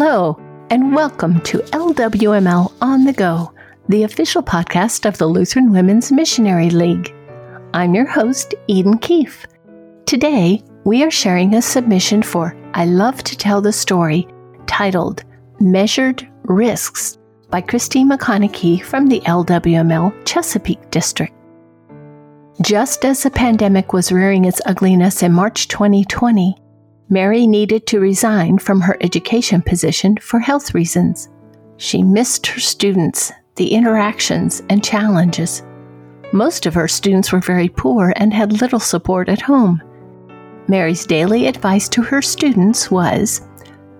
Hello, and welcome to LWML On the Go, the official podcast of the Lutheran Women's Missionary League. I'm your host, Eden Keefe. Today, we are sharing a submission for I Love to Tell the Story titled Measured Risks by Christine McConaughey from the LWML Chesapeake District. Just as the pandemic was rearing its ugliness in March 2020, Mary needed to resign from her education position for health reasons. She missed her students, the interactions, and challenges. Most of her students were very poor and had little support at home. Mary's daily advice to her students was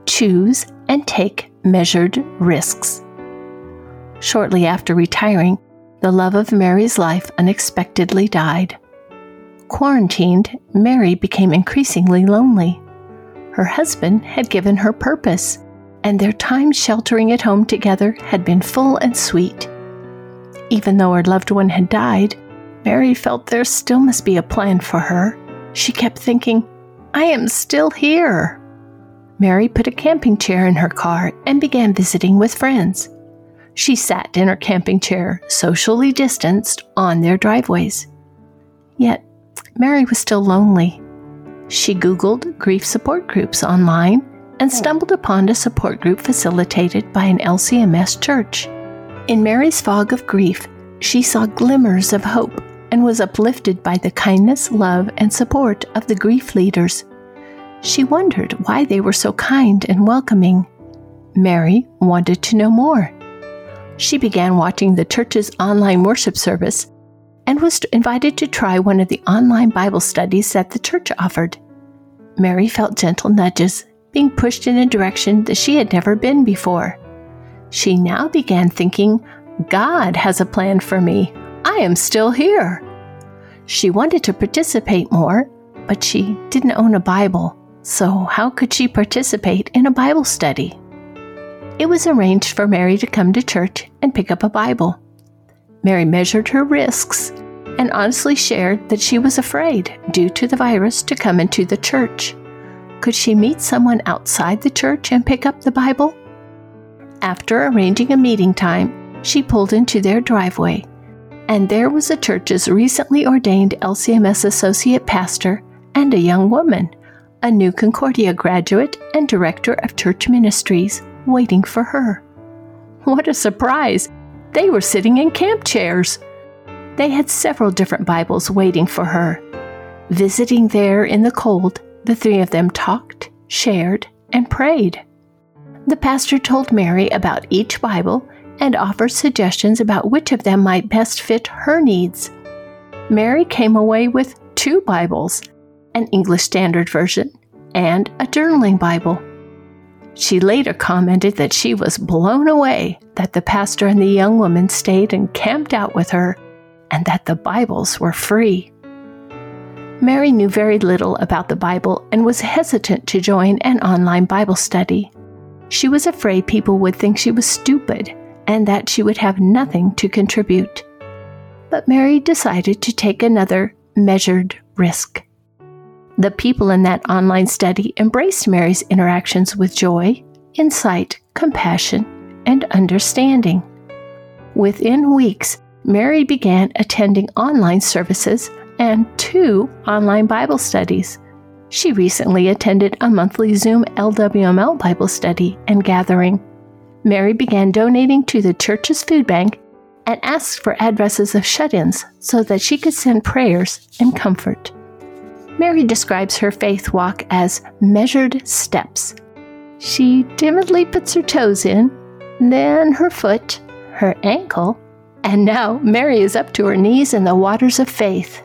choose and take measured risks. Shortly after retiring, the love of Mary's life unexpectedly died. Quarantined, Mary became increasingly lonely. Her husband had given her purpose, and their time sheltering at home together had been full and sweet. Even though her loved one had died, Mary felt there still must be a plan for her. She kept thinking, I am still here. Mary put a camping chair in her car and began visiting with friends. She sat in her camping chair, socially distanced, on their driveways. Yet, Mary was still lonely. She Googled grief support groups online and stumbled upon a support group facilitated by an LCMS church. In Mary's fog of grief, she saw glimmers of hope and was uplifted by the kindness, love, and support of the grief leaders. She wondered why they were so kind and welcoming. Mary wanted to know more. She began watching the church's online worship service and was invited to try one of the online Bible studies that the church offered. Mary felt gentle nudges, being pushed in a direction that she had never been before. She now began thinking, God has a plan for me. I am still here. She wanted to participate more, but she didn't own a Bible, so how could she participate in a Bible study? It was arranged for Mary to come to church and pick up a Bible. Mary measured her risks and honestly shared that she was afraid, due to the virus, to come into the church. Could she meet someone outside the church and pick up the Bible? After arranging a meeting time, she pulled into their driveway, and there was the church's recently ordained LCMS associate pastor and a young woman, a new Concordia graduate and director of church ministries, waiting for her. What a surprise! They were sitting in camp chairs. They had several different Bibles waiting for her. Visiting there in the cold, the three of them talked, shared, and prayed. The pastor told Mary about each Bible and offered suggestions about which of them might best fit her needs. Mary came away with two Bibles an English Standard Version and a journaling Bible. She later commented that she was blown away that the pastor and the young woman stayed and camped out with her and that the Bibles were free. Mary knew very little about the Bible and was hesitant to join an online Bible study. She was afraid people would think she was stupid and that she would have nothing to contribute. But Mary decided to take another measured risk. The people in that online study embraced Mary's interactions with joy, insight, compassion, and understanding. Within weeks, Mary began attending online services and two online Bible studies. She recently attended a monthly Zoom LWML Bible study and gathering. Mary began donating to the church's food bank and asked for addresses of shut ins so that she could send prayers and comfort. Mary describes her faith walk as measured steps. She timidly puts her toes in, then her foot, her ankle, and now Mary is up to her knees in the waters of faith.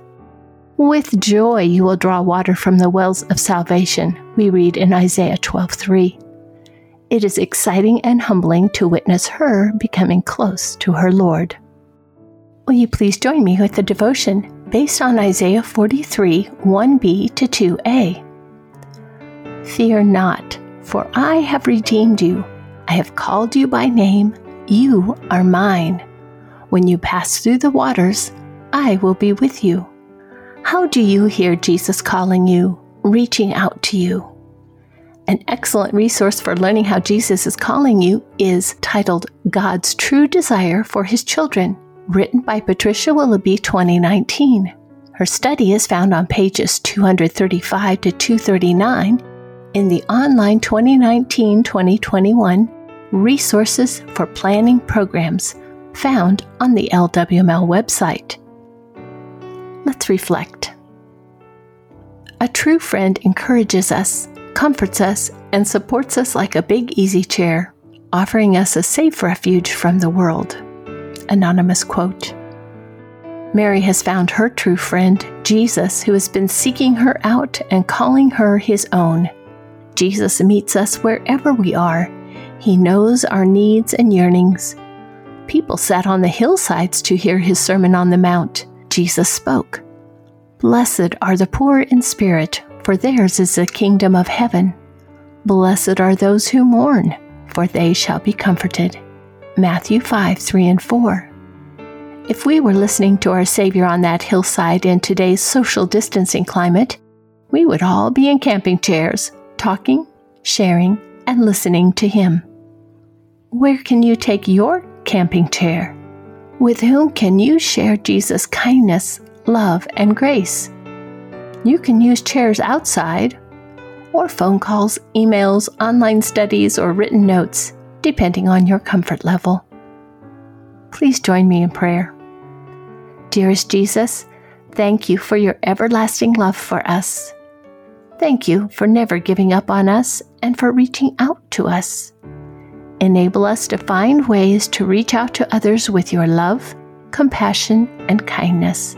With joy you will draw water from the wells of salvation, we read in Isaiah 12:3. It is exciting and humbling to witness her becoming close to her Lord. Will you please join me with the devotion based on Isaiah 43 1b to 2a? Fear not, for I have redeemed you. I have called you by name. You are mine. When you pass through the waters, I will be with you. How do you hear Jesus calling you, reaching out to you? An excellent resource for learning how Jesus is calling you is titled God's True Desire for His Children, written by Patricia Willoughby 2019. Her study is found on pages 235 to 239 in the online 2019 2021 Resources for Planning Programs found on the LWML website. Let's reflect. A true friend encourages us comforts us, and supports us like a big easy chair, offering us a safe refuge from the world. Anonymous quote. Mary has found her true friend, Jesus, who has been seeking her out and calling her his own. Jesus meets us wherever we are. He knows our needs and yearnings. People sat on the hillsides to hear his Sermon on the Mount. Jesus spoke. Blessed are the poor in spirit, for theirs is the kingdom of heaven. Blessed are those who mourn, for they shall be comforted. Matthew 5 3 and 4. If we were listening to our Savior on that hillside in today's social distancing climate, we would all be in camping chairs, talking, sharing, and listening to Him. Where can you take your camping chair? With whom can you share Jesus' kindness, love, and grace? You can use chairs outside, or phone calls, emails, online studies, or written notes, depending on your comfort level. Please join me in prayer. Dearest Jesus, thank you for your everlasting love for us. Thank you for never giving up on us and for reaching out to us. Enable us to find ways to reach out to others with your love, compassion, and kindness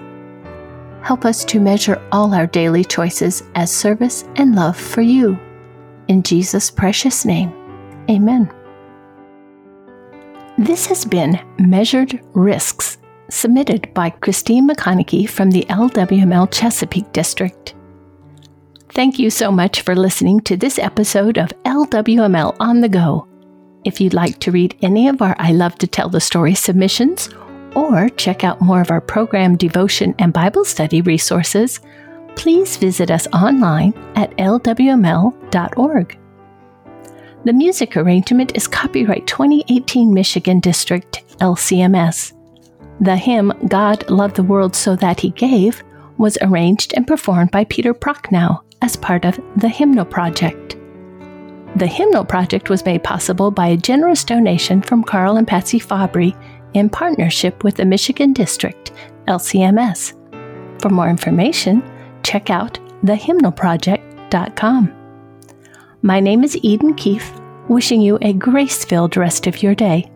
help us to measure all our daily choices as service and love for you. In Jesus' precious name, amen. This has been Measured Risks, submitted by Christine McConaughey from the LWML Chesapeake District. Thank you so much for listening to this episode of LWML on the Go. If you'd like to read any of our I Love to Tell the Story submissions or check out more of our program devotion and Bible study resources, please visit us online at lwml.org. The music arrangement is copyright 2018 Michigan District LCMS. The hymn God Loved the World So That He Gave was arranged and performed by Peter Prochnow as part of the Hymnal Project. The Hymnal Project was made possible by a generous donation from Carl and Patsy Fabry in partnership with the Michigan District, LCMS. For more information, check out thehymnalproject.com. My name is Eden Keefe, wishing you a grace filled rest of your day.